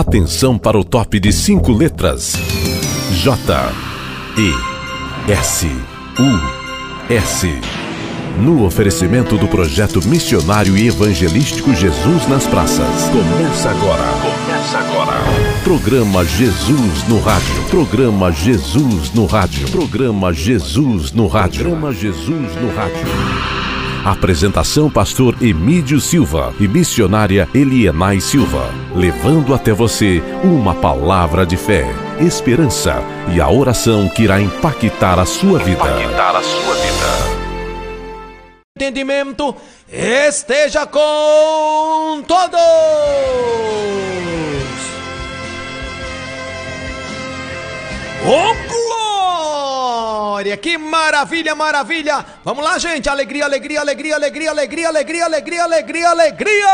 Atenção para o top de cinco letras: J, E, S, U, S. No oferecimento do projeto missionário e evangelístico Jesus nas Praças. Começa agora. Começa agora. Programa Jesus no Rádio. Programa Jesus no Rádio. Programa Jesus no Rádio. Programa Jesus no Rádio. Apresentação Pastor Emídio Silva e missionária Elienay Silva, levando até você uma palavra de fé, esperança e a oração que irá impactar a sua vida. Impactar a sua vida. Entendimento esteja com todos. Oh, glória! Que maravilha, maravilha! Vamos lá, gente! Alegria, alegria, alegria, alegria, alegria, alegria, alegria, alegria, alegria!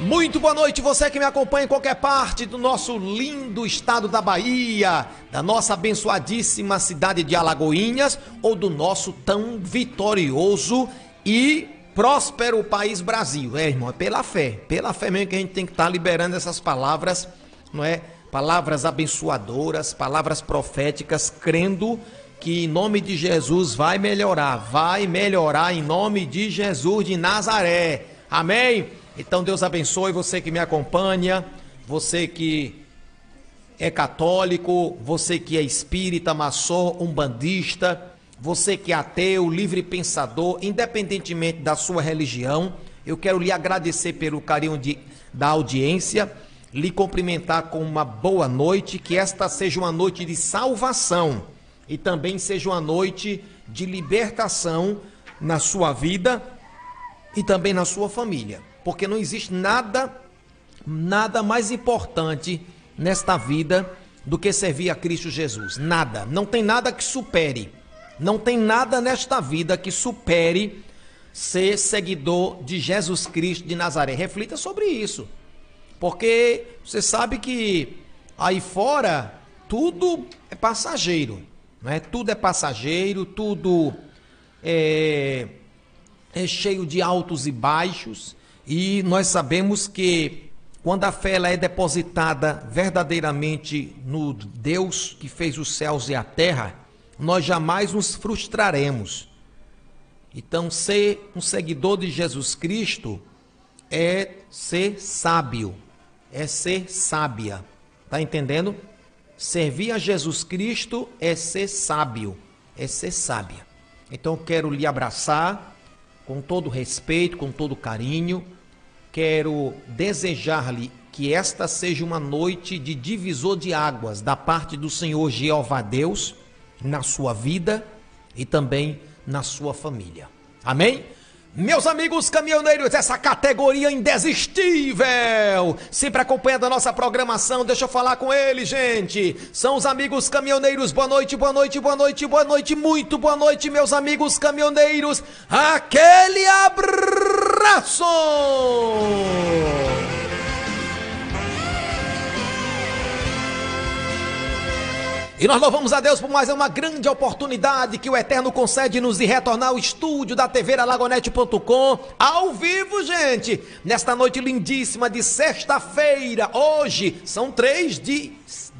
Muito boa noite, você que me acompanha em qualquer parte do nosso lindo estado da Bahia, da nossa abençoadíssima cidade de Alagoinhas ou do nosso tão vitorioso e próspero país Brasil. É, irmão, é pela fé. Pela fé mesmo que a gente tem que estar tá liberando essas palavras, não é? Palavras abençoadoras, palavras proféticas, crendo que em nome de Jesus vai melhorar, vai melhorar em nome de Jesus de Nazaré. Amém? Então Deus abençoe você que me acompanha, você que é católico, você que é espírita, maçom, umbandista, você que é ateu, livre pensador, independentemente da sua religião, eu quero lhe agradecer pelo carinho de, da audiência, lhe cumprimentar com uma boa noite, que esta seja uma noite de salvação e também seja uma noite de libertação na sua vida e também na sua família, porque não existe nada nada mais importante nesta vida do que servir a Cristo Jesus. Nada, não tem nada que supere não tem nada nesta vida que supere ser seguidor de Jesus Cristo de Nazaré. Reflita sobre isso. Porque você sabe que aí fora tudo é passageiro, né? Tudo é passageiro, tudo é, é cheio de altos e baixos, e nós sabemos que quando a fé ela é depositada verdadeiramente no Deus que fez os céus e a terra, nós jamais nos frustraremos. Então, ser um seguidor de Jesus Cristo é ser sábio, é ser sábia. Tá entendendo? Servir a Jesus Cristo é ser sábio, é ser sábia. Então, quero lhe abraçar com todo respeito, com todo carinho. Quero desejar-lhe que esta seja uma noite de divisor de águas da parte do Senhor Jeová Deus na sua vida e também na sua família. Amém? Meus amigos caminhoneiros, essa categoria indesistível, sempre acompanhando a nossa programação, deixa eu falar com eles, gente. São os amigos caminhoneiros. Boa noite, boa noite, boa noite, boa noite, muito boa noite, meus amigos caminhoneiros. Aquele abraço! E nós louvamos a Deus por mais uma grande oportunidade que o Eterno concede-nos de retornar ao estúdio da TV Alagonete.com ao vivo, gente, nesta noite lindíssima de sexta-feira. Hoje são três de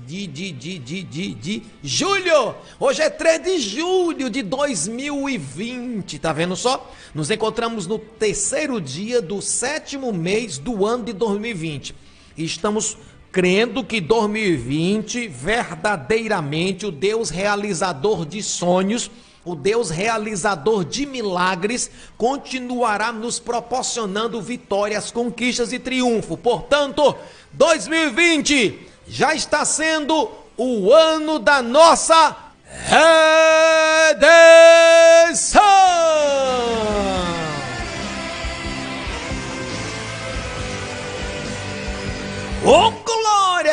de, de, de, de, de, de julho. Hoje é 3 de julho de 2020, tá vendo só? Nos encontramos no terceiro dia do sétimo mês do ano de 2020. E estamos crendo que 2020 verdadeiramente o Deus realizador de sonhos, o Deus realizador de milagres, continuará nos proporcionando vitórias, conquistas e triunfo. Portanto, 2020 já está sendo o ano da nossa redenção. Oh,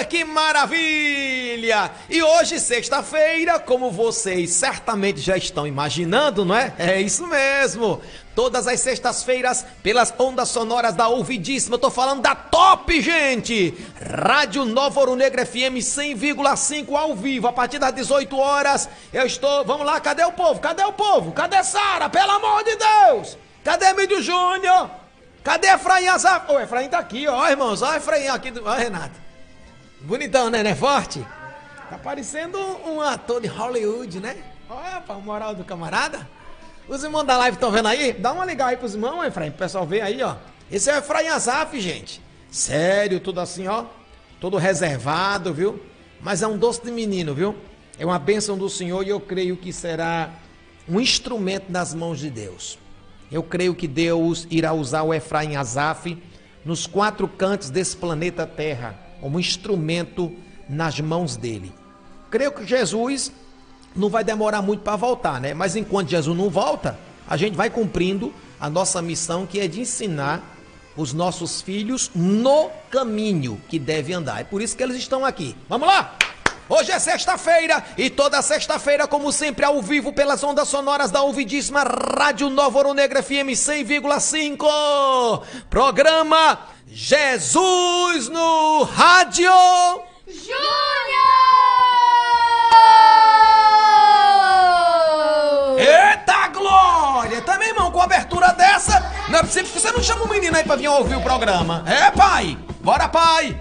que maravilha! E hoje, sexta-feira, como vocês certamente já estão imaginando, não é? É isso mesmo! Todas as sextas-feiras, pelas ondas sonoras da Ouvidíssima, eu tô falando da top, gente! Rádio Nova Ouro Negro FM 100,5 ao vivo, a partir das 18 horas. Eu estou. Vamos lá, cadê o povo? Cadê o povo? Cadê Sara? Pelo amor de Deus! Cadê Mídio Júnior? Cadê Efraim Azaf? Ô, Efraim tá aqui, ó, irmãos. Ó, Efraim aqui. Ó, Renato. Bonitão, né? Não é forte? Tá parecendo um ator de Hollywood, né? Olha, a moral do camarada. Os irmãos da live estão vendo aí? Dá uma ligar aí pros irmãos, Efraim, pro pessoal ver aí, ó. Esse é o Efraim Azaf, gente. Sério, tudo assim, ó. Todo reservado, viu? Mas é um doce de menino, viu? É uma bênção do Senhor e eu creio que será um instrumento nas mãos de Deus. Eu creio que Deus irá usar o Efraim Azaf nos quatro cantos desse planeta Terra como instrumento nas mãos dele. Creio que Jesus não vai demorar muito para voltar, né? Mas enquanto Jesus não volta, a gente vai cumprindo a nossa missão que é de ensinar os nossos filhos no caminho que deve andar. É por isso que eles estão aqui. Vamos lá! Hoje é sexta-feira e toda sexta-feira, como sempre, ao vivo pelas ondas sonoras da ouvidíssima Rádio Nova Ouro Negro FM 100,5. Programa Jesus no Rádio Júnior! Eita glória! Também, irmão, com abertura dessa, não é possível que você não chama o menino aí pra vir ouvir o programa. É, pai? Bora, pai!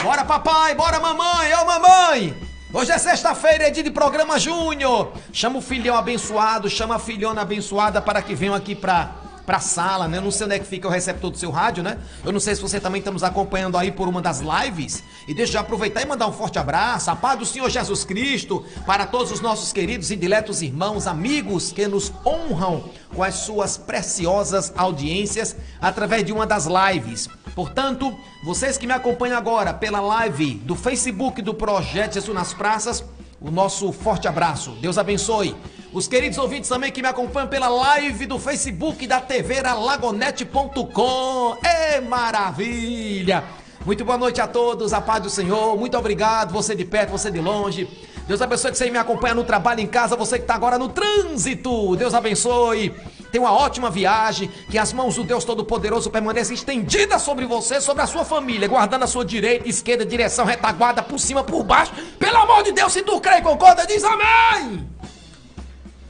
Bora, papai! Bora, mamãe! Ô, mamãe! Hoje é sexta-feira, é dia de programa Júnior. Chama o filhão abençoado, chama a filhona abençoada para que venham aqui para pra sala, né? Eu não sei onde é que fica o receptor do seu rádio, né? Eu não sei se você também está nos acompanhando aí por uma das lives. E deixa eu aproveitar e mandar um forte abraço, a paz do Senhor Jesus Cristo, para todos os nossos queridos e diletos irmãos, amigos que nos honram com as suas preciosas audiências através de uma das lives. Portanto, vocês que me acompanham agora pela live do Facebook do Projeto Jesus nas Praças, o nosso forte abraço. Deus abençoe. Os queridos ouvintes também que me acompanham pela live do Facebook da TV lagonete.com. É maravilha! Muito boa noite a todos, a paz do Senhor. Muito obrigado, você de perto, você de longe. Deus abençoe que você me acompanha no trabalho, em casa, você que está agora no trânsito. Deus abençoe. Tenha uma ótima viagem, que as mãos do Deus Todo-Poderoso permaneçam estendidas sobre você, sobre a sua família, guardando a sua direita, esquerda, direção, retaguarda, por cima, por baixo. Pelo amor de Deus, se tu crê e concorda, diz amém!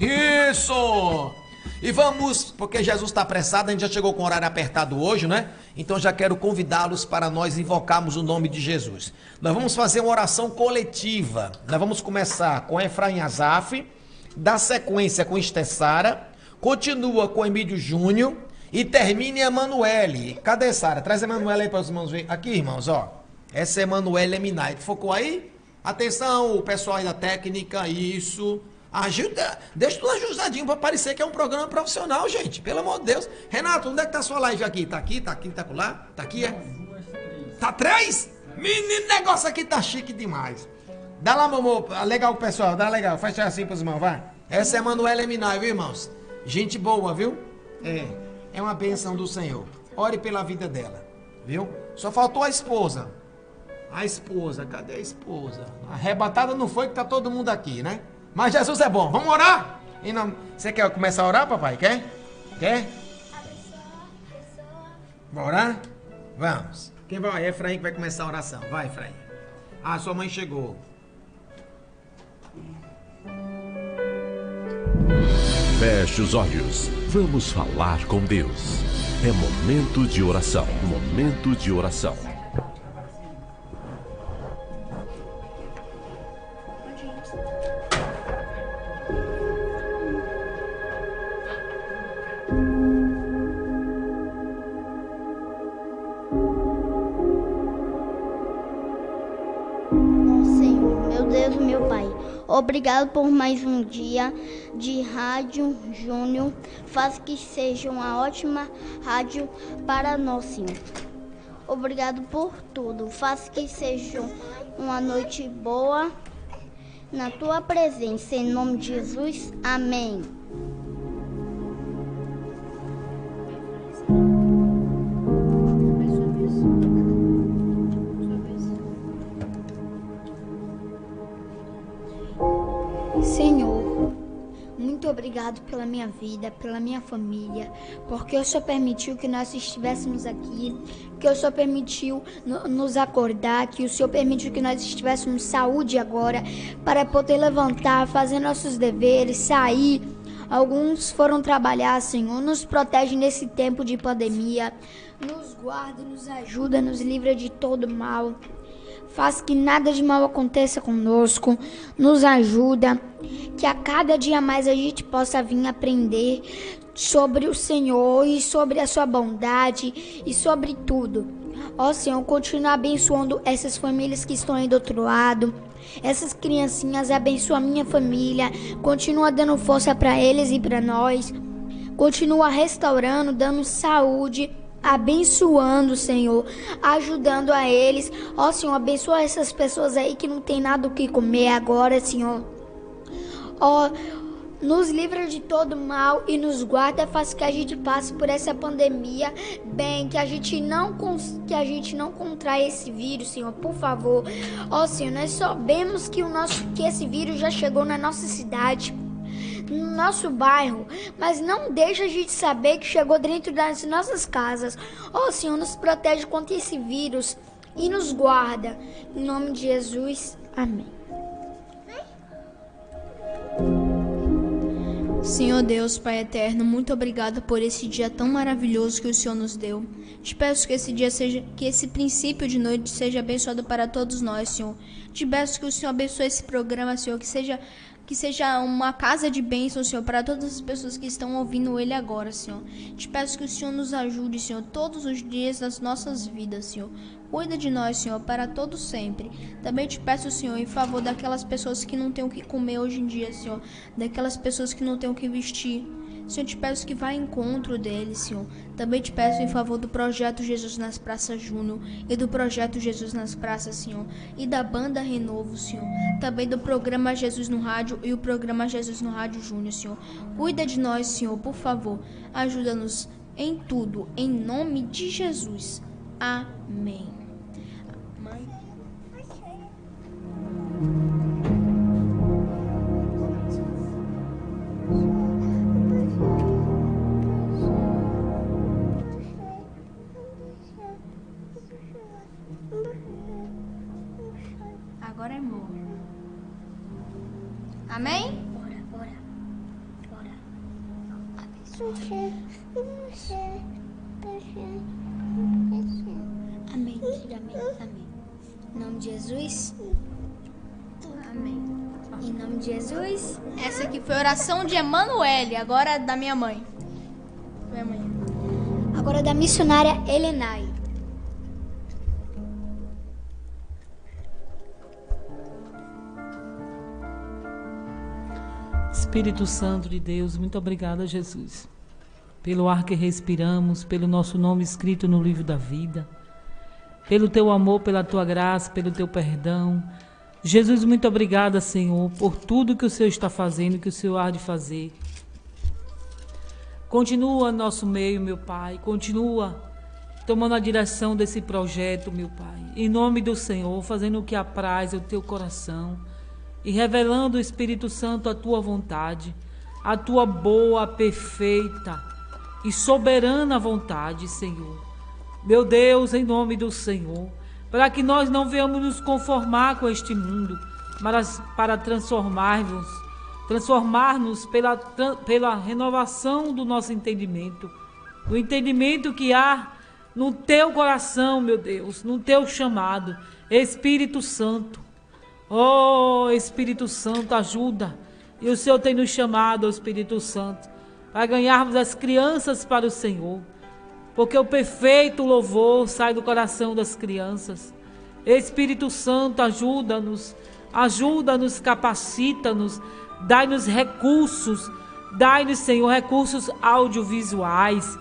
Isso! E vamos, porque Jesus está apressado, a gente já chegou com o horário apertado hoje, né? Então já quero convidá-los para nós invocarmos o nome de Jesus. Nós vamos fazer uma oração coletiva. Nós vamos começar com Efraim Azaf, dar sequência com Estessara, continua com Emílio Júnior e termina em Emanuele. Cadê Sara? Traz Emanuele aí para os irmãos verem. Aqui, irmãos, ó. Essa é Emanuele Eminai. Focou aí? Atenção, o pessoal aí da técnica, isso. Ajuda, deixa tudo ajustadinho para parecer que é um programa profissional, gente. Pelo amor de Deus. Renato, onde é que tá a sua live aqui? Tá aqui, tá aqui, tá lá? Tá aqui, é? Tá três? Menino, negócio aqui tá chique demais. Dá lá, mamô. Legal, pessoal. Dá legal. Faz assim pros irmãos, vai. Essa é a Manuela Eminai, viu, irmãos? Gente boa, viu? É. É uma benção do Senhor. Ore pela vida dela, viu? Só faltou a esposa. A esposa, cadê a esposa? Arrebatada não foi que tá todo mundo aqui, né? Mas Jesus é bom. Vamos orar? E não... Você quer começar a orar, papai? Quer? Quer? Vamos orar? Vamos. Quem vai? É Efraim que vai começar a oração. Vai, Efraim. Ah, sua mãe chegou. Feche os olhos. Vamos falar com Deus. É momento de oração. Momento de oração. Obrigado por mais um dia de Rádio Júnior. Faz que seja uma ótima rádio para nós. Obrigado por tudo. Faz que seja uma noite boa na tua presença. Em nome de Jesus. Amém. Obrigado pela minha vida, pela minha família, porque o Senhor permitiu que nós estivéssemos aqui, que o Senhor permitiu nos acordar, que o Senhor permitiu que nós estivéssemos saúde agora, para poder levantar, fazer nossos deveres, sair. Alguns foram trabalhar, Senhor. Nos protege nesse tempo de pandemia. Nos guarda, nos ajuda, nos livra de todo mal faz que nada de mal aconteça conosco, nos ajuda, que a cada dia mais a gente possa vir aprender sobre o Senhor e sobre a sua bondade e sobre tudo. Ó Senhor, continua abençoando essas famílias que estão aí do outro lado. Essas criancinhas, abençoa a minha família, continua dando força para eles e para nós. Continua restaurando, dando saúde abençoando, Senhor, ajudando a eles. Ó, Senhor, abençoa essas pessoas aí que não tem nada o que comer agora, Senhor. Ó, nos livra de todo mal e nos guarda, faz que a gente passe por essa pandemia bem, que a gente não que a gente não contraia esse vírus, Senhor, por favor. Ó, Senhor, nós sabemos que o nosso que esse vírus já chegou na nossa cidade no nosso bairro, mas não deixa a gente saber que chegou dentro das nossas casas. Ó oh, Senhor, nos protege contra esse vírus e nos guarda. Em nome de Jesus, amém. Senhor Deus, Pai eterno, muito obrigado por esse dia tão maravilhoso que o Senhor nos deu. Te peço que esse dia seja, que esse princípio de noite seja abençoado para todos nós, Senhor. Te peço que o Senhor abençoe esse programa, Senhor, que seja que seja uma casa de bênção, Senhor, para todas as pessoas que estão ouvindo Ele agora, Senhor. Te peço que o Senhor nos ajude, Senhor, todos os dias das nossas vidas, Senhor. Cuida de nós, Senhor, para todo sempre. Também te peço, Senhor, em favor daquelas pessoas que não têm o que comer hoje em dia, Senhor. Daquelas pessoas que não têm o que vestir. Senhor, te peço que vá ao encontro deles, Senhor. Também te peço em favor do projeto Jesus nas Praças Júnior e do projeto Jesus nas Praças, Senhor. E da banda Renovo, Senhor. Também do programa Jesus no Rádio e o programa Jesus no Rádio Júnior, Senhor. Cuida de nós, Senhor, por favor. Ajuda-nos em tudo, em nome de Jesus. Amém. Mãe. Amém? Bora, bora. Bora. Amém, filho, amém, amém. Em nome de Jesus. Amém. Em nome de Jesus. Essa aqui foi a oração de Emanuele, agora é da minha mãe. Minha mãe. Agora é da missionária Elenai. Espírito Santo de Deus, muito obrigada, Jesus, pelo ar que respiramos, pelo nosso nome escrito no livro da vida, pelo teu amor, pela tua graça, pelo teu perdão. Jesus, muito obrigada, Senhor, por tudo que o Senhor está fazendo, que o Senhor há de fazer. Continua nosso meio, meu Pai, continua tomando a direção desse projeto, meu Pai. Em nome do Senhor, fazendo o que apraz ao teu coração e revelando o Espírito Santo a tua vontade, a tua boa, perfeita e soberana vontade, Senhor. Meu Deus, em nome do Senhor, para que nós não venhamos nos conformar com este mundo, mas para transformar-nos, transformar-nos pela, pela renovação do nosso entendimento, o entendimento que há no teu coração, meu Deus, no teu chamado, Espírito Santo. Oh, Espírito Santo, ajuda. E o Senhor tem nos chamado, Espírito Santo, para ganharmos as crianças para o Senhor. Porque o perfeito louvor sai do coração das crianças. Espírito Santo, ajuda-nos, ajuda-nos, capacita-nos, dai-nos recursos, dai-nos, Senhor, recursos audiovisuais,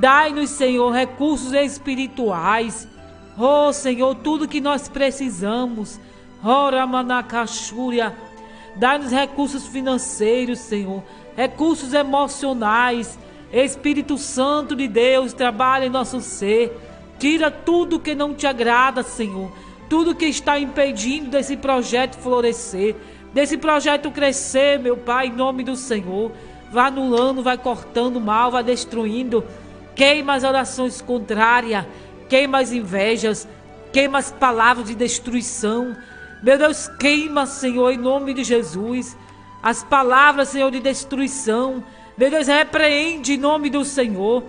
dai-nos, Senhor, recursos espirituais. Oh, Senhor, tudo que nós precisamos Ora, Manacachúria. Dá-nos recursos financeiros, Senhor. Recursos emocionais. Espírito Santo de Deus, trabalha em nosso ser. Tira tudo que não te agrada, Senhor. Tudo que está impedindo desse projeto florescer. Desse projeto crescer, meu Pai, em nome do Senhor. vai anulando, vai cortando mal, vai destruindo. Queima as orações contrárias, queima as invejas, queima as palavras de destruição. Meu Deus, queima, Senhor, em nome de Jesus, as palavras, Senhor, de destruição. Meu Deus, repreende em nome do Senhor.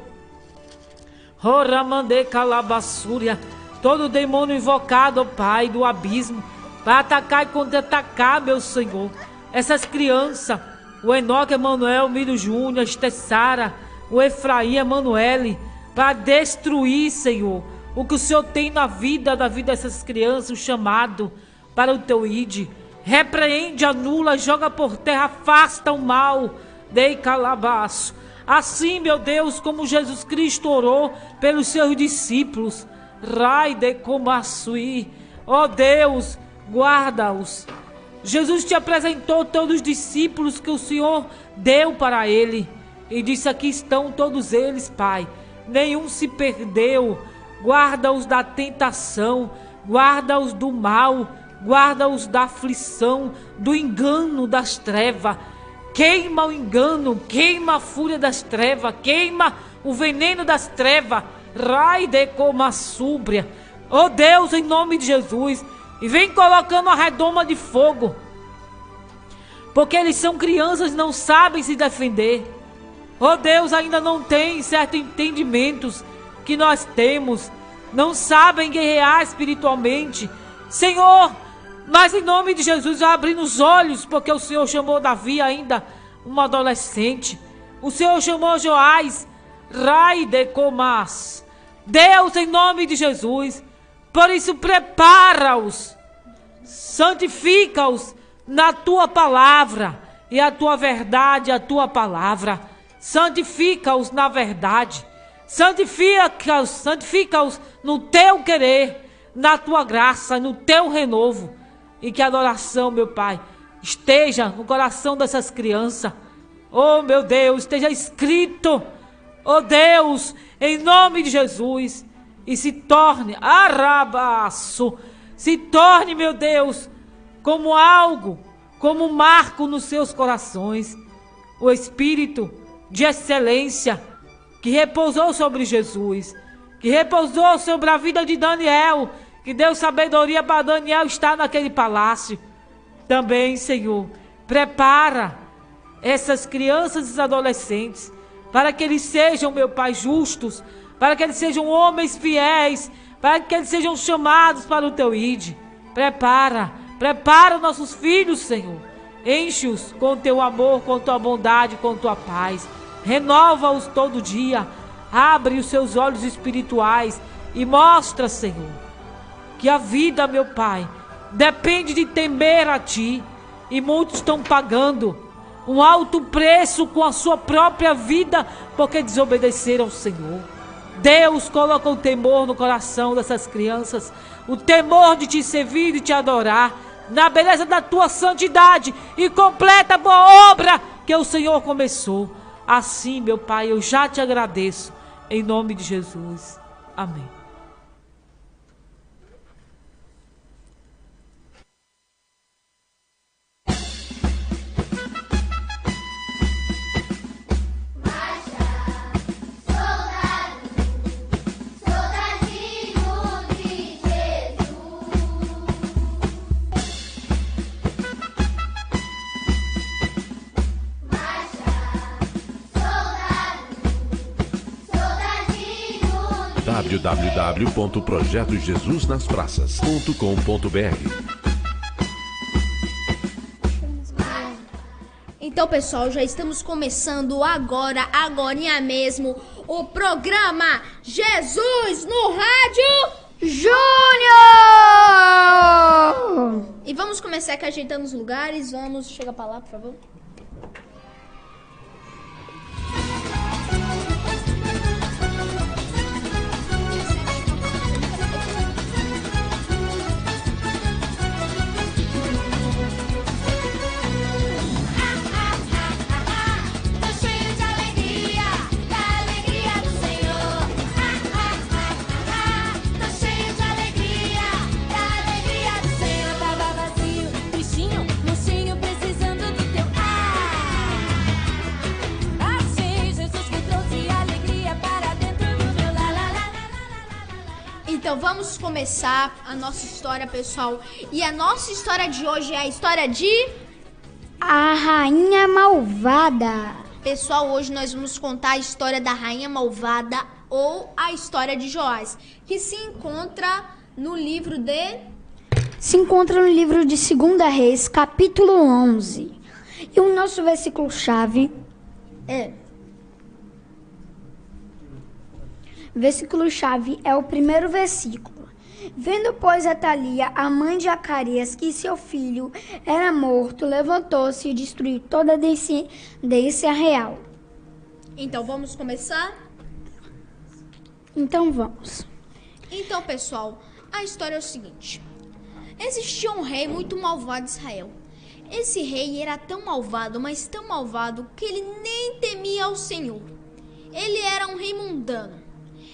Oramande calabassúria. Todo demônio invocado, Pai, do abismo, para atacar e contra-atacar, meu Senhor. Essas crianças, o Enoque Emanuel, o Miro Júnior, Estessara, o Efraim Emanuele, para destruir, Senhor, o que o Senhor tem na vida, da vida dessas crianças, o chamado para o teu ide. Repreende, anula, joga por terra, afasta o mal. Dei calabaço. Assim, meu Deus, como Jesus Cristo orou pelos seus discípulos. Rai de comaçui. Ó Deus, guarda-os. Jesus te apresentou todos os discípulos que o Senhor deu para ele. E disse: Aqui estão todos eles, Pai. Nenhum se perdeu. Guarda-os da tentação, guarda-os do mal, guarda-os da aflição, do engano das trevas. Queima o engano, queima a fúria das trevas, queima o veneno das trevas. Rai de coma súbria. Oh Deus, em nome de Jesus. E vem colocando a redoma de fogo. Porque eles são crianças, não sabem se defender. Oh Deus, ainda não tem certos entendimentos que nós temos. Não sabem guerrear espiritualmente. Senhor, mas em nome de Jesus, abrindo os olhos, porque o Senhor chamou Davi ainda um adolescente. O Senhor chamou Joás, Rai de Comas. Deus, em nome de Jesus, por isso prepara-os, santifica-os na tua palavra e a tua verdade, a tua palavra. Santifica-os na verdade. Santifica-os, santifica-os no teu querer, na tua graça, no teu renovo. E que a adoração, meu Pai, esteja no coração dessas crianças. Oh, meu Deus, esteja escrito. Oh, Deus, em nome de Jesus. E se torne, arabaço, se torne, meu Deus, como algo, como um marco nos seus corações. O Espírito de excelência que repousou sobre Jesus, que repousou sobre a vida de Daniel, que deu sabedoria para Daniel estar naquele palácio. Também, Senhor, prepara essas crianças e adolescentes para que eles sejam, meu Pai, justos, para que eles sejam homens fiéis, para que eles sejam chamados para o teu ide. Prepara, prepara os nossos filhos, Senhor. Enche-os com teu amor, com tua bondade, com tua paz. Renova-os todo dia. Abre os seus olhos espirituais e mostra, Senhor, que a vida, meu Pai, depende de temer a Ti. E muitos estão pagando um alto preço com a sua própria vida porque desobedeceram ao Senhor. Deus coloca o temor no coração dessas crianças, o temor de te servir e te adorar, na beleza da tua santidade e completa a boa obra que o Senhor começou. Assim, meu Pai, eu já te agradeço, em nome de Jesus. Amém. www.projetojesusnaspraças.com.br Então, pessoal, já estamos começando agora, agora mesmo, o programa Jesus no Rádio Júnior! E vamos começar aqui ajeitando os lugares. Vamos, chega para lá, por favor. Então vamos começar a nossa história, pessoal. E a nossa história de hoje é a história de A Rainha Malvada. Pessoal, hoje nós vamos contar a história da Rainha Malvada ou a história de Joás, que se encontra no livro de Se encontra no livro de 2 Reis, capítulo 11. E o nosso versículo-chave é. Versículo-chave é o primeiro versículo. Vendo, pois, Atalia, a mãe de Acarias, que seu filho era morto, levantou-se e destruiu toda a descendência real. Então vamos começar? Então vamos. Então, pessoal, a história é o seguinte: existia um rei muito malvado de Israel. Esse rei era tão malvado, mas tão malvado, que ele nem temia ao Senhor. Ele era um rei mundano.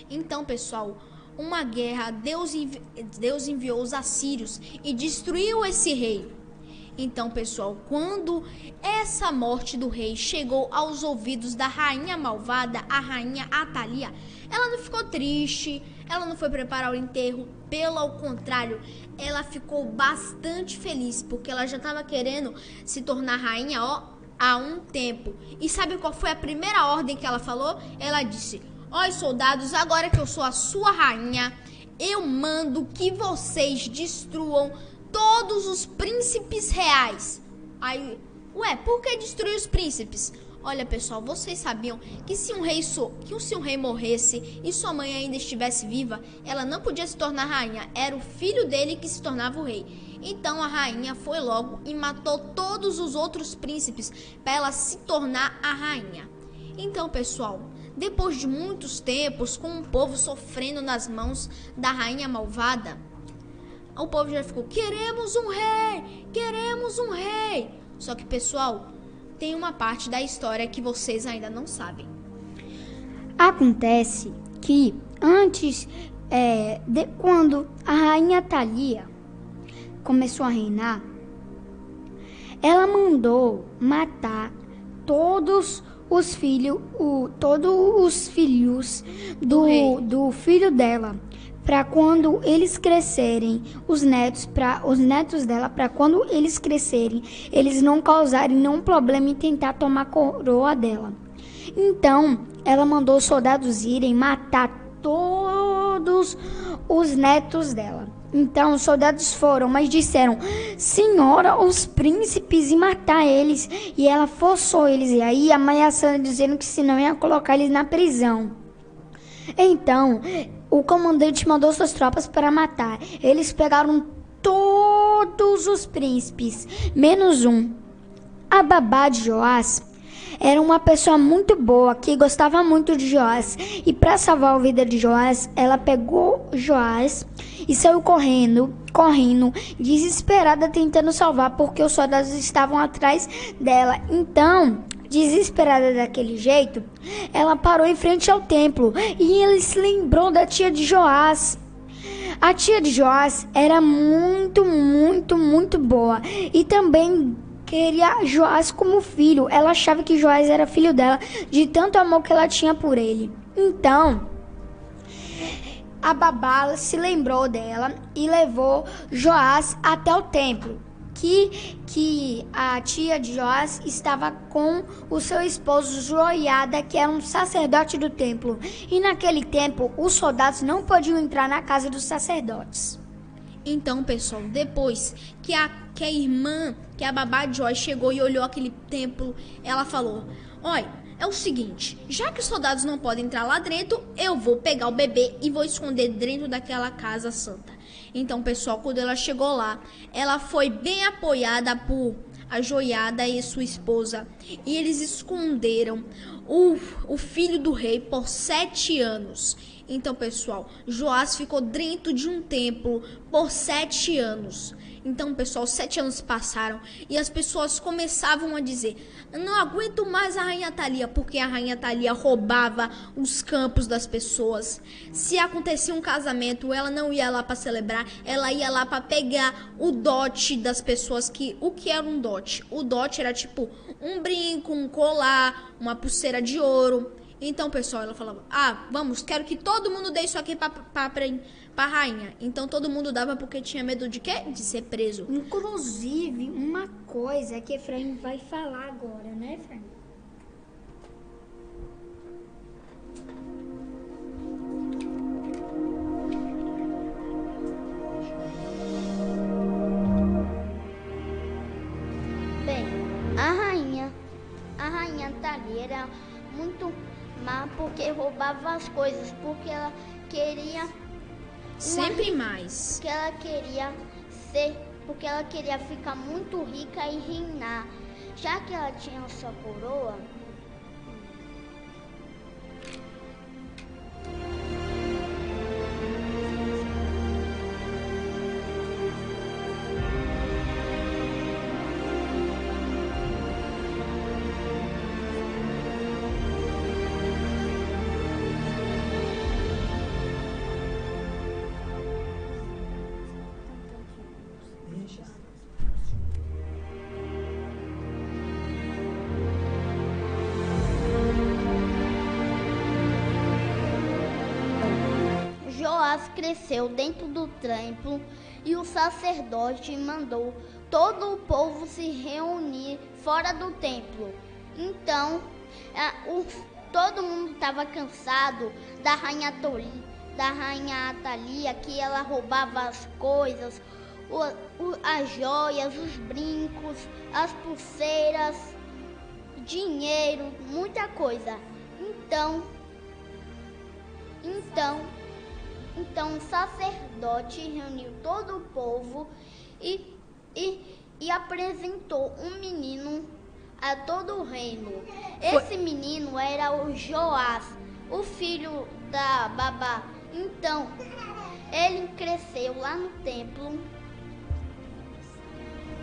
Então, pessoal, uma guerra, Deus, envi Deus enviou os assírios e destruiu esse rei. Então, pessoal, quando essa morte do rei chegou aos ouvidos da rainha malvada, a rainha Atalia, ela não ficou triste, ela não foi preparar o enterro, pelo contrário, ela ficou bastante feliz, porque ela já estava querendo se tornar rainha ó, há um tempo. E sabe qual foi a primeira ordem que ela falou? Ela disse: Ó, soldados, agora que eu sou a sua rainha, eu mando que vocês destruam todos os príncipes reais. Aí, ué, por que destruir os príncipes? Olha, pessoal, vocês sabiam que se um rei so, que se um rei morresse e sua mãe ainda estivesse viva, ela não podia se tornar rainha, era o filho dele que se tornava o rei. Então a rainha foi logo e matou todos os outros príncipes para ela se tornar a rainha. Então, pessoal, depois de muitos tempos, com o povo sofrendo nas mãos da rainha malvada, o povo já ficou: queremos um rei, queremos um rei. Só que, pessoal, tem uma parte da história que vocês ainda não sabem. Acontece que antes, é, de quando a rainha Thalia começou a reinar, ela mandou matar todos os filhos, o, todos os filhos do, do filho dela, para quando eles crescerem, os netos para os netos dela, para quando eles crescerem, eles não causarem nenhum problema em tentar tomar a coroa dela. Então, ela mandou os soldados irem matar todos os netos dela. Então os soldados foram, mas disseram: Senhora, os príncipes e matar eles. E ela forçou eles e aí, ameaçando, dizendo que senão ia colocar eles na prisão. Então, o comandante mandou suas tropas para matar. Eles pegaram todos os príncipes, menos um. A babá de Joás era uma pessoa muito boa que gostava muito de Joás. E para salvar a vida de Joás, ela pegou Joás e saiu correndo, correndo, desesperada, tentando salvar porque os soldados estavam atrás dela. Então, desesperada daquele jeito, ela parou em frente ao templo e ele se lembrou da tia de Joás. A tia de Joás era muito, muito, muito boa e também queria Joás como filho. Ela achava que Joás era filho dela, de tanto amor que ela tinha por ele. Então, a babá se lembrou dela e levou Joás até o templo. Que, que a tia de Joás estava com o seu esposo Joiada, que era um sacerdote do templo. E naquele tempo, os soldados não podiam entrar na casa dos sacerdotes. Então, pessoal, depois que a, que a irmã, que a babá Joy chegou e olhou aquele templo, ela falou: Olha, é o seguinte, já que os soldados não podem entrar lá dentro, eu vou pegar o bebê e vou esconder dentro daquela casa santa. Então, pessoal, quando ela chegou lá, ela foi bem apoiada por a joiada e sua esposa. E eles esconderam o, o filho do rei por sete anos. Então, pessoal, Joás ficou dentro de um templo por sete anos. Então, pessoal, sete anos passaram e as pessoas começavam a dizer: Não aguento mais a Rainha Thalia, porque a Rainha Thalia roubava os campos das pessoas. Se acontecia um casamento, ela não ia lá para celebrar, ela ia lá para pegar o dote das pessoas. que O que era um dote? O dote era tipo um brinco, um colar, uma pulseira de ouro. Então, pessoal, ela falava: Ah, vamos, quero que todo mundo dê isso aqui pra, pra, pra, pra rainha. Então todo mundo dava porque tinha medo de quê? De ser preso. Inclusive, uma coisa que Efraim vai falar agora, né, Efraim? Bem, a rainha, a rainha Thalia era muito má porque roubava as coisas, porque ela queria Sempre mais. que ela queria ser, porque ela queria ficar muito rica e reinar. Já que ela tinha sua coroa, cresceu dentro do templo e o sacerdote mandou todo o povo se reunir fora do templo. Então, o- todo mundo estava cansado da rainha Toli, da rainha Atalia, que ela roubava as coisas, o- o- as joias, os brincos, as pulseiras, dinheiro, muita coisa. Então, então então o sacerdote reuniu todo o povo e, e, e apresentou um menino a todo o reino. Esse menino era o Joás, o filho da Babá. Então, ele cresceu lá no templo,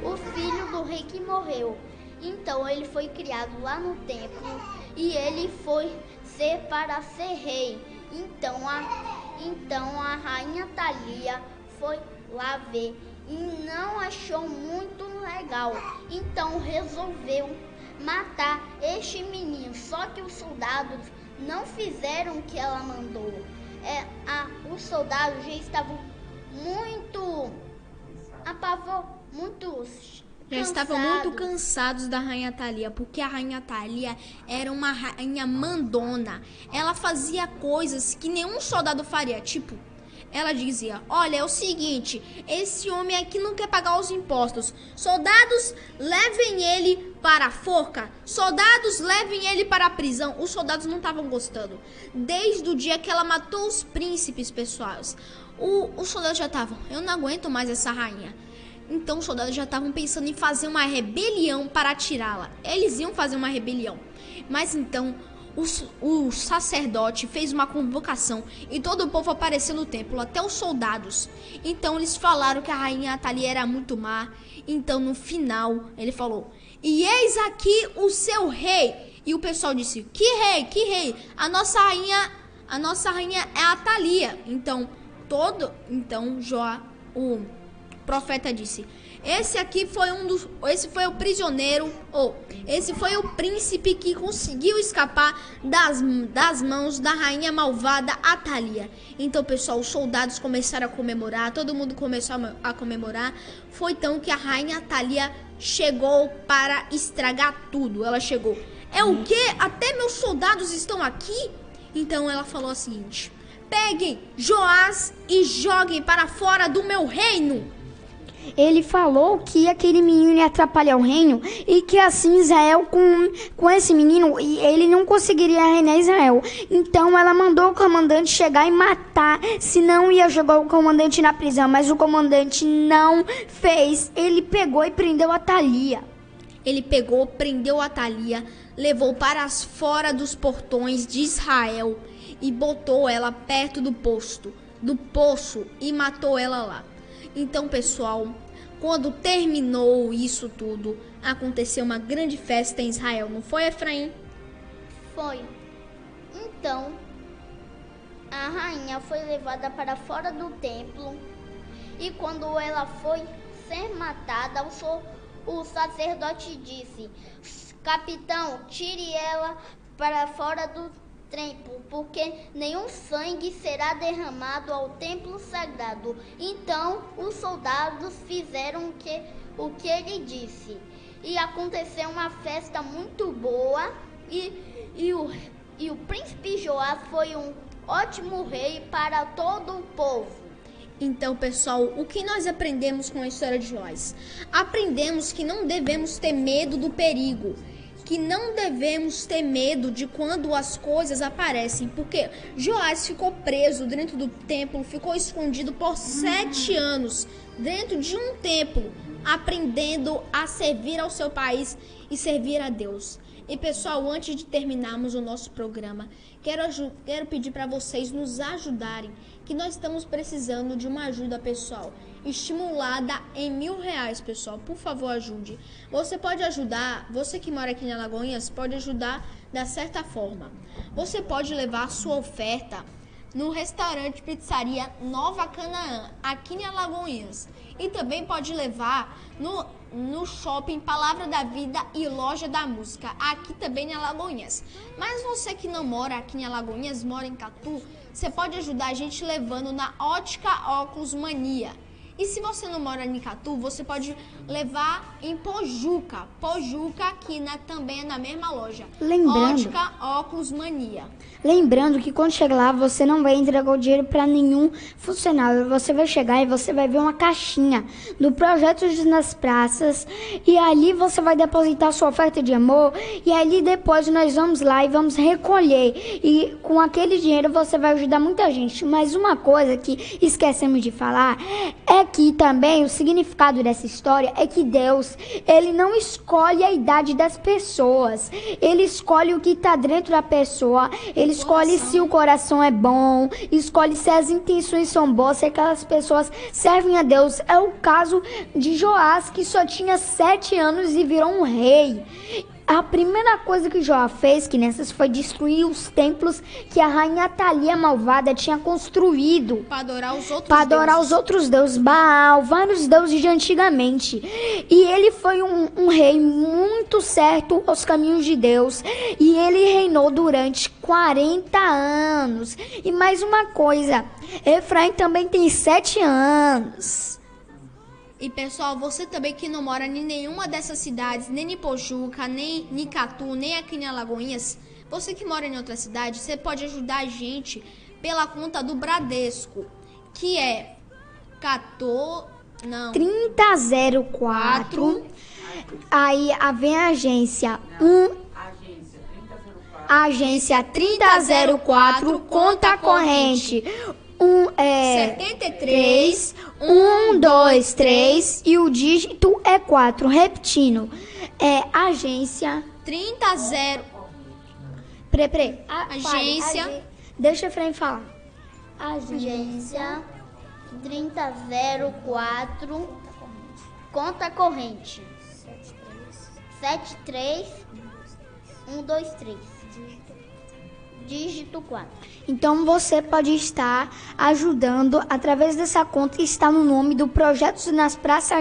o filho do rei que morreu. Então, ele foi criado lá no templo e ele foi ser para ser rei. Então, a, então a rainha Thalia foi lá ver e não achou muito legal. Então resolveu matar este menino. Só que os soldados não fizeram o que ela mandou. É, a, os soldados já estavam muito apavor, muito Já estavam muito cansados. da Rainha Thalia, porque a Rainha Thalia era uma rainha mandona. Ela fazia coisas que nenhum soldado faria, tipo, ela dizia: Olha, é o seguinte, esse homem aqui não quer pagar os impostos. Soldados, levem ele para a forca. Soldados, levem ele para a prisão. Os soldados não estavam gostando. Desde o dia que ela matou os príncipes pessoais, o, os soldados já estavam: Eu não aguento mais essa rainha. Então os soldados já estavam pensando em fazer uma rebelião para tirá-la. Eles iam fazer uma rebelião. Mas então o, o sacerdote fez uma convocação e todo o povo apareceu no templo, até os soldados. Então eles falaram que a rainha Atalia era muito má. Então no final ele falou: E eis aqui o seu rei. E o pessoal disse: Que rei? Que rei? A nossa rainha, a nossa rainha é a Atalia. Então todo, então Joá, o profeta disse: Esse aqui foi um dos. Esse foi o prisioneiro, ou esse foi o príncipe que conseguiu escapar das, das mãos da rainha malvada Atalia. Então, pessoal, os soldados começaram a comemorar, todo mundo começou a, comemorar. Foi então que a rainha Atalia chegou para estragar tudo. Ela chegou. É o que? Até meus soldados estão aqui? Então ela falou o seguinte: Peguem Joás e joguem para fora do meu reino. Ele falou que aquele menino ia atrapalhar o reino e que assim Israel com, com esse menino ele não conseguiria reinar Israel. Então ela mandou o comandante chegar e matar, senão ia jogar o comandante na prisão, mas o comandante não fez. Ele pegou e prendeu a Thalia. Ele pegou, prendeu a Thalia, levou para as fora dos portões de Israel e botou ela perto do posto, do poço e matou ela lá. Então, pessoal, quando terminou isso tudo, aconteceu uma grande festa em Israel, não foi, Efraim? Foi. Então, a rainha foi levada para fora do templo e quando ela foi ser matada, o, sacerdote disse: Capitão, tire ela para fora do porque nenhum sangue será derramado ao templo sagrado. Então os soldados fizeram o que, o que ele disse. E aconteceu uma festa muito boa e, e, o, e o príncipe Joás foi um ótimo rei para todo o povo. Então, pessoal, o que nós aprendemos com a história de Joás? Aprendemos que não devemos ter medo do perigo, que não devemos ter medo de quando as coisas aparecem, porque Joás ficou preso dentro do templo, ficou escondido por sete anos dentro de um templo, aprendendo a servir ao seu país e servir a Deus. E pessoal, antes de terminarmos o nosso programa, quero, quero pedir para vocês nos ajudarem, que nós estamos precisando de uma ajuda pessoal, estimulada em mil reais, pessoal. Por favor, ajude. Você pode ajudar, você que mora aqui em Alagoinhas, pode ajudar da certa forma. Você pode levar sua oferta no restaurante Pizzaria Nova Canaã, aqui em Alagoinhas. E também pode levar no, no shopping Palavra da Vida e Loja da Música, aqui também em Alagoinhas. Mas você que não mora aqui em Alagoinhas, mora em Catu, você pode ajudar a gente levando na Ótica Óculos Mania. E se você não mora em Catu, você pode levar em Pojuca. Pojuca aqui na, também é na mesma loja. Lembrando. Ótica Óculos Mania. Lembrando que quando chegar lá, você não vai entregar o dinheiro para nenhum funcionário. Você vai chegar e você vai ver uma caixinha do projeto nas praças e ali você vai depositar sua oferta de amor e ali depois nós vamos lá e vamos recolher e com aquele dinheiro você vai ajudar muita gente. Mas uma coisa que esquecemos de falar é que também o significado dessa história é que Deus, ele não escolhe a idade das pessoas. Ele escolhe o que está dentro da pessoa. Ele escolhe se o coração é bom, escolhe se as intenções são boas, se aquelas pessoas servem a Deus. É o caso de Joás, que só tinha sete anos e virou um rei. A primeira coisa que Jó fez, que nessas foi destruir os templos que a rainha Thalia malvada tinha construído. Para adorar os outros Para adorar deuses. os outros deuses, Baal, vários deuses de antigamente. E ele foi um, um rei muito certo aos caminhos de Deus. E ele reinou durante 40 anos. E mais uma coisa, Efraim também tem 7 anos. E pessoal, você também que não mora em nenhuma dessas cidades, nem em Pojuca, nem em Catu, nem aqui em Alagoinhas, você que mora em outra cidade, você pode ajudar a gente pela conta do Bradesco, que é 14. Não. 3004. Aí a- vem a agência 1. Agência 3004, conta corrente. Um, é, 73 1, 2, 3 e o dígito é 4. Repetindo, é agência. 30 0. Pre, pre, a- Agência. pare, age- Deixa o Efraim falar. Agência. Agência 3004, conta corrente 73123, dígito 4. Então você pode estar ajudando através dessa conta que está no nome do Projetos nas Praças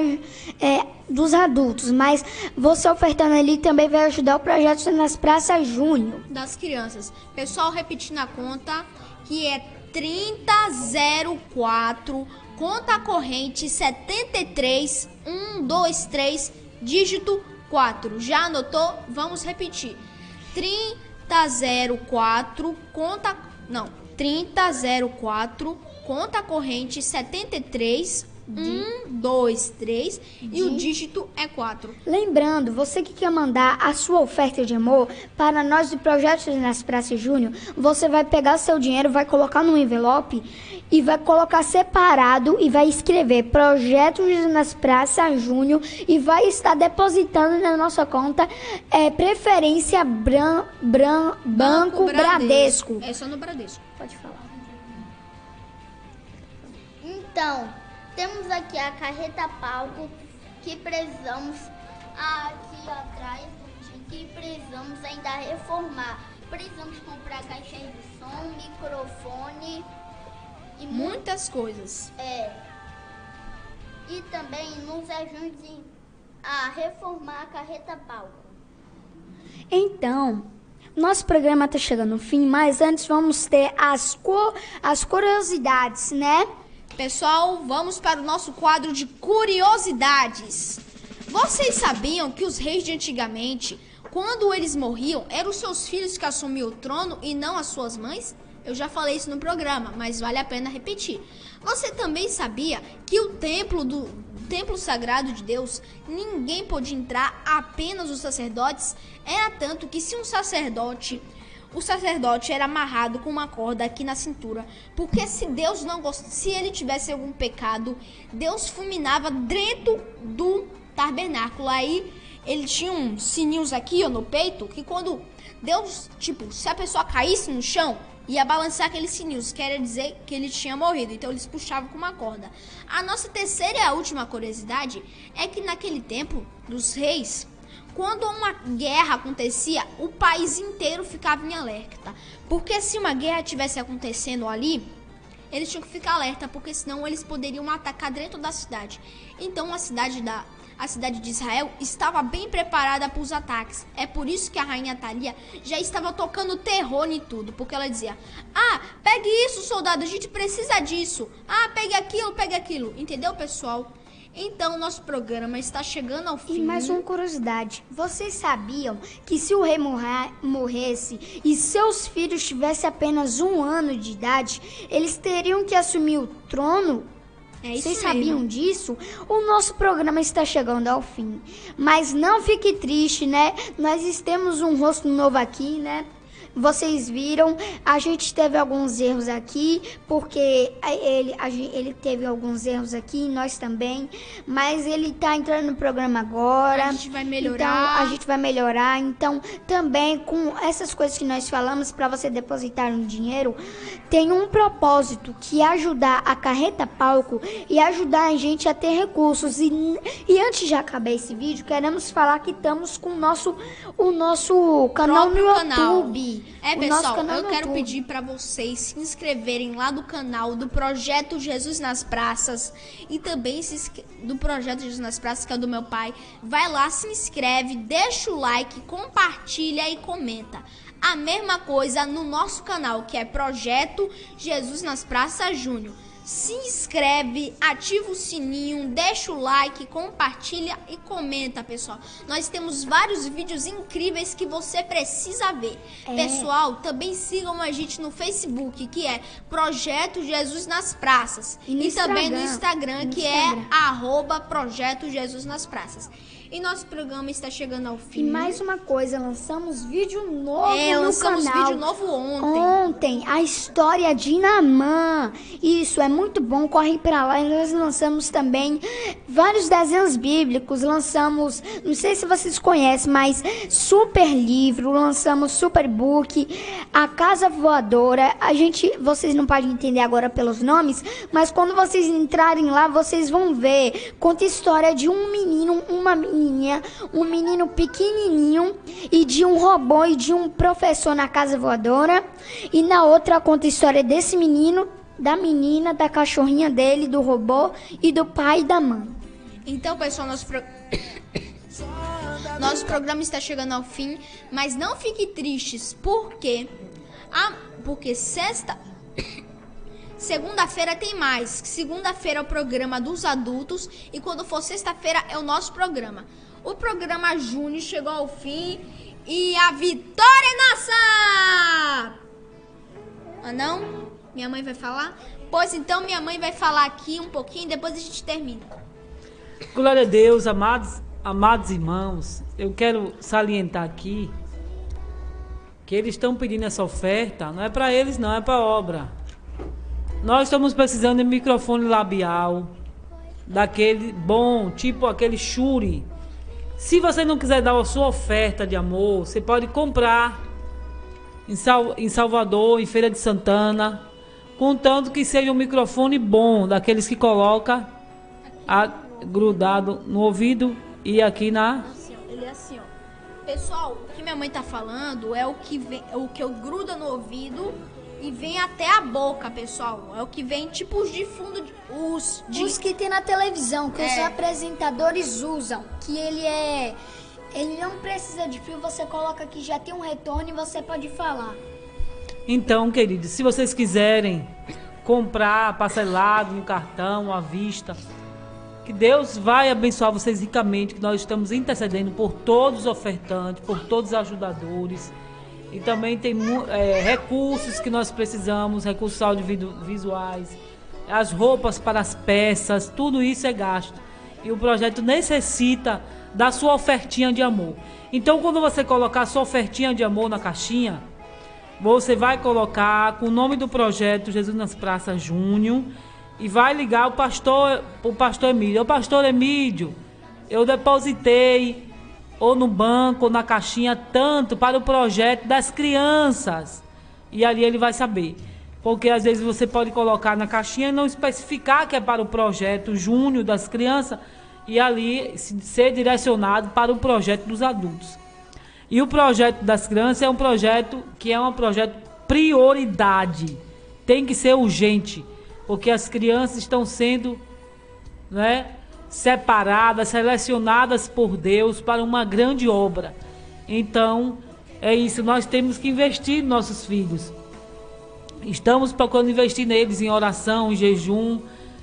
é, dos Adultos. Mas você ofertando ali também vai ajudar o Projetos nas Praças Júnior. das crianças. Pessoal, repetindo a conta, que é 3004, conta corrente 73123, dígito 4. Já anotou? Vamos repetir. 3004, conta não, 3004, conta corrente 73 1 2 3 e o dígito é 4. Lembrando, você que quer mandar a sua oferta de amor para nós do Projetos nas Praças Júnior, você vai pegar seu dinheiro, vai colocar no envelope e vai colocar separado e vai escrever Projetos nas Praças Júnior e vai estar depositando na nossa conta é, preferência Bran, Bran, Banco, Bradesco. É só no Bradesco. Pode falar. Então, temos aqui a carreta palco que precisamos aqui atrás que precisamos ainda reformar. Precisamos comprar caixinha de som, microfone e Muitas coisas. é e também nos ajude a reformar a carreta palco. Então, Nosso programa está chegando no fim, mas antes vamos ter as, co as curiosidades, né? Pessoal, vamos para o nosso quadro de curiosidades. Vocês sabiam que os reis de antigamente, quando eles morriam, eram seus filhos que assumiam o trono e não as suas mães? Eu já falei isso no programa, mas vale a pena repetir. Você também sabia que o templo do templo sagrado de Deus, ninguém podia entrar, apenas os sacerdotes? Era tanto que se um sacerdote o sacerdote era amarrado com uma corda aqui na cintura, porque se Deus não gost... se ele tivesse algum pecado, Deus fulminava dentro do tabernáculo. Aí ele tinha uns sininhos aqui ó, no peito que quando Deus, tipo, se a pessoa caísse no chão, ia balançar aqueles sininhos, quer dizer que ele tinha morrido. Então eles puxavam com uma corda. A nossa terceira e a última curiosidade é que naquele tempo dos reis, quando uma guerra acontecia, o país inteiro ficava em alerta. Porque se uma guerra tivesse acontecendo ali, eles tinham que ficar alerta, porque senão eles poderiam atacar dentro da cidade. Então a cidade da a cidade de Israel estava bem preparada para os ataques. É por isso que a rainha Thalia já estava tocando terror em tudo, porque ela dizia: "Ah, pegue isso, soldado, a gente precisa disso. Ah, pegue aquilo, pegue aquilo". Entendeu, pessoal? Então, nosso programa está chegando ao fim. E mais uma curiosidade: vocês sabiam que se o rei morresse e seus filhos tivessem apenas um ano de idade, eles teriam que assumir o trono é Vocês sabiam disso? O nosso programa está chegando ao fim. Mas não fique triste, né? Nós temos um rosto novo aqui, né? Vocês viram, a gente teve alguns erros aqui, porque ele, a, ele teve alguns erros aqui, nós também, mas ele tá entrando no programa agora. A gente vai melhorar. Então, a gente vai melhorar. Então, também com essas coisas que nós falamos para você depositar um dinheiro, tem um propósito que é ajudar a carreta palco e ajudar a gente a ter recursos. E, e antes de acabar esse vídeo, queremos falar que estamos com o nosso, o nosso canal no YouTube. Canal. É, pessoal, eu quero YouTube. pedir para vocês se inscreverem lá do canal do Projeto Jesus nas Praças e também se, do Projeto Jesus nas Praças, que é do meu pai. Vai lá, se inscreve, deixa o like, compartilha e comenta. A mesma coisa no nosso canal, que é Projeto Jesus nas Praças Júnior se inscreve, ativa o sininho, deixa o like, compartilha e comenta, pessoal. Nós temos vários vídeos incríveis que você precisa ver. É. Pessoal, também sigam a gente no Facebook, que é Projeto Jesus nas Praças. E, e também no Instagram, no que é Instagram. é arroba Projeto Jesus nas Praças. E nosso programa está chegando ao fim. E mais uma coisa, lançamos vídeo novo é, no lançamos canal. vídeo novo ontem. Ontem, a história de Namã. Isso, é muito bom, corre para lá. E nós lançamos também vários desenhos bíblicos. Lançamos, não sei se vocês conhecem, mas Super Livro, lançamos Super Book, A Casa Voadora. A gente, vocês não podem entender agora pelos nomes, mas quando vocês entrarem lá, vocês vão ver. Conta a história de um menino, uma menina menininha, um menino pequenininho e de um robô e de um professor na casa voadora. E na outra conta a história desse menino, da menina, da cachorrinha dele, do robô e do pai e da mãe. Então, pessoal, nosso pro... nosso programa está chegando ao fim, mas não fique tristes, porque a porque sexta Segunda-feira tem mais. Segunda-feira é o programa dos adultos e quando for sexta-feira é o nosso programa. O programa Júnior chegou ao fim e a vitória é nossa! Ah não? Minha mãe vai falar? Pois então minha mãe vai falar aqui um pouquinho depois a gente termina. Glória a Deus, amados, amados irmãos. Eu quero salientar aqui que eles estão pedindo essa oferta, não é para eles, não, é para obra. Nós estamos precisando de microfone labial, daquele bom, tipo aquele Shure. Se você não quiser dar a sua oferta de amor, você pode comprar em, Sal, em Salvador, em Feira de Santana, contanto que seja um microfone bom, daqueles que coloca a, grudado no ouvido e aqui na. Ele é assim, ó. Pessoal, o que minha mãe tá falando é o que vem, é o que eu gruda no ouvido e vem até a boca, pessoal. É o que vem tipo os de fundo, os de... os que tem na televisão, que é. os apresentadores usam, que ele é Ele não precisa de fio, você coloca aqui, já tem um retorno e você pode falar. Então, queridos, se vocês quiserem comprar parcelado no cartão, à vista, que Deus vai abençoar vocês ricamente, que nós estamos intercedendo por todos os ofertantes, por todos os ajudadores. E também tem é, recursos que nós precisamos, recursos audiovisuais, as roupas para as peças, tudo isso é gasto. E o projeto necessita da sua ofertinha de amor. Então, quando você colocar sua ofertinha de amor na caixinha, você vai colocar com o nome do projeto Jesus nas Praças Júnior e vai ligar o pastor, o pastor Emílio. O pastor Emílio, eu depositei ou no banco ou na caixinha tanto para o projeto das crianças. E ali ele vai saber. Porque às vezes você pode colocar na caixinha e não especificar que é para o projeto Júnior das crianças e ali ser direcionado para o projeto dos adultos. E o projeto das crianças é um projeto que é um projeto prioridade. Tem que ser urgente, porque as crianças estão sendo né, separadas, selecionadas por Deus para uma grande obra. Então, é isso, nós temos que investir nos nossos filhos. Estamos procurando investir neles em oração, em jejum,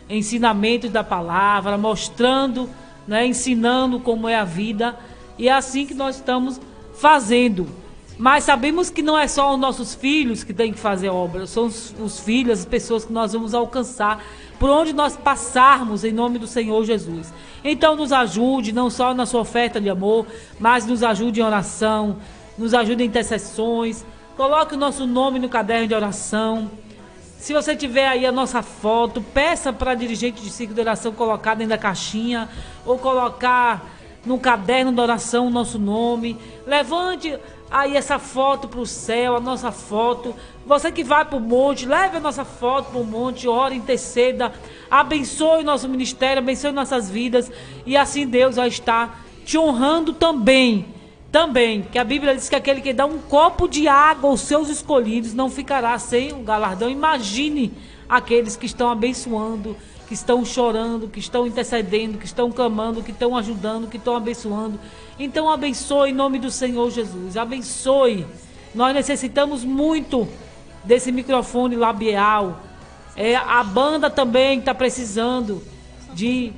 ensinamentos da palavra, mostrando, né, ensinando como é a vida. E é assim que nós estamos fazendo. Mas sabemos que não é só os nossos filhos que têm que fazer obra, são os, os filhos, as pessoas que nós vamos alcançar por onde nós passarmos em nome do Senhor Jesus. Então nos ajude, não só na sua oferta de amor, mas nos ajude em oração, nos ajude em intercessões. Coloque o nosso nome no caderno de oração. Se você tiver aí a nossa foto, peça para dirigente de ciclo de oração colocar dentro da caixinha ou colocar no caderno de oração o nosso nome. Levante aí essa foto para o céu, a nossa foto. Você que vai para o monte, leve a nossa foto para o monte, ore, interceda, abençoe o nosso ministério, abençoe nossas vidas e assim Deus vai estar te honrando também também, que a Bíblia diz que aquele que dá um copo de água aos seus escolhidos não ficará sem um galardão. Imagine aqueles que estão abençoando, que estão chorando, que estão intercedendo, que estão clamando, que estão ajudando, que estão abençoando. Então abençoe em nome do Senhor Jesus. Abençoe. Nós necessitamos muito desse microfone labial. É, a banda também está precisando de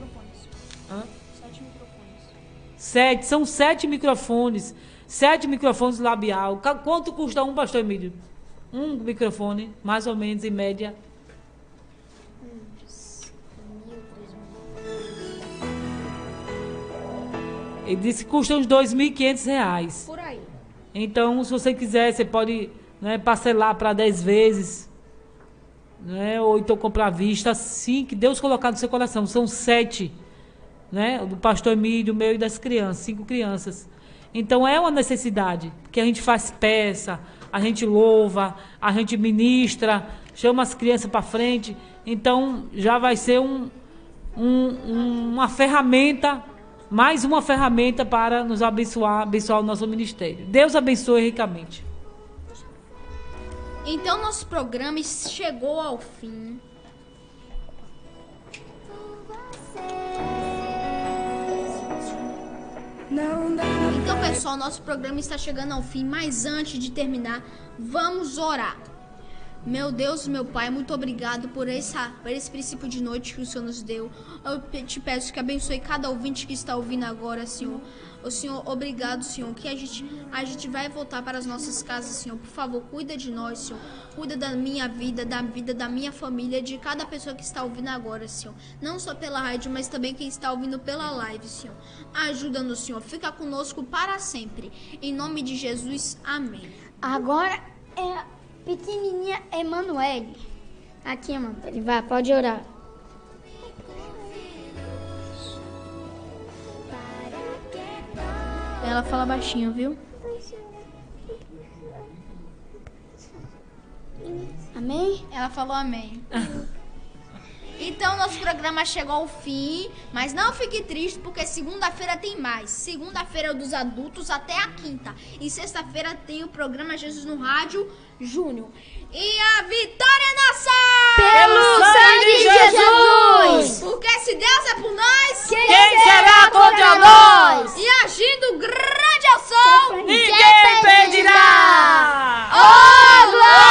Sete, são sete microfones. Sete microfones labial. Quanto custa um, pastor Emílio? Um microfone, mais ou menos, em média. Ele disse que custa uns R$ reais. Por aí. Então, se você quiser, você pode né, parcelar para 10 vezes. Né, ou então comprar à vista. Sim, que Deus colocar no seu coração. São sete né? Do pastor Emílio, meu e das crianças, cinco crianças. Então é uma necessidade, porque a gente faz peça, a gente louva, a gente ministra, chama as crianças para frente. Então já vai ser um, um, uma ferramenta, mais uma ferramenta para nos abençoar, abençoar o nosso ministério. Deus abençoe ricamente. Então nosso programa chegou ao fim. Então, pessoal, nosso programa está chegando ao fim, mas antes de terminar, vamos orar. Meu Deus, meu Pai, muito obrigado por, essa, por esse princípio de noite que o Senhor nos deu. Eu te peço que abençoe cada ouvinte que está ouvindo agora, Senhor. O Senhor, obrigado, Senhor, que a gente, a gente vai voltar para as nossas casas, Senhor. Por favor, cuida de nós, Senhor. Cuida da minha vida, da vida da minha família, de cada pessoa que está ouvindo agora, Senhor. Não só pela rádio, mas também quem está ouvindo pela live, Senhor. Ajuda-nos, Senhor. Fica conosco para sempre. Em nome de Jesus, amém. Agora é pequenininha Emanuele. Aqui, Emanuele. Vai, pode orar. Ela fala baixinho, viu? Amém? Ela falou amém. Então nosso programa chegou ao fim, mas não fique triste porque segunda-feira tem mais. Segunda-feira é o dos adultos até a quinta. E sexta-feira tem o programa Jesus no Rádio Júnior. E a vitória é nossa! Pelo sangue de Jesus! Jesus! Porque se Deus é por nós, quem, quem será contra nós? E agindo grande ao sol, ninguém, ninguém pedirá! Oh, glória!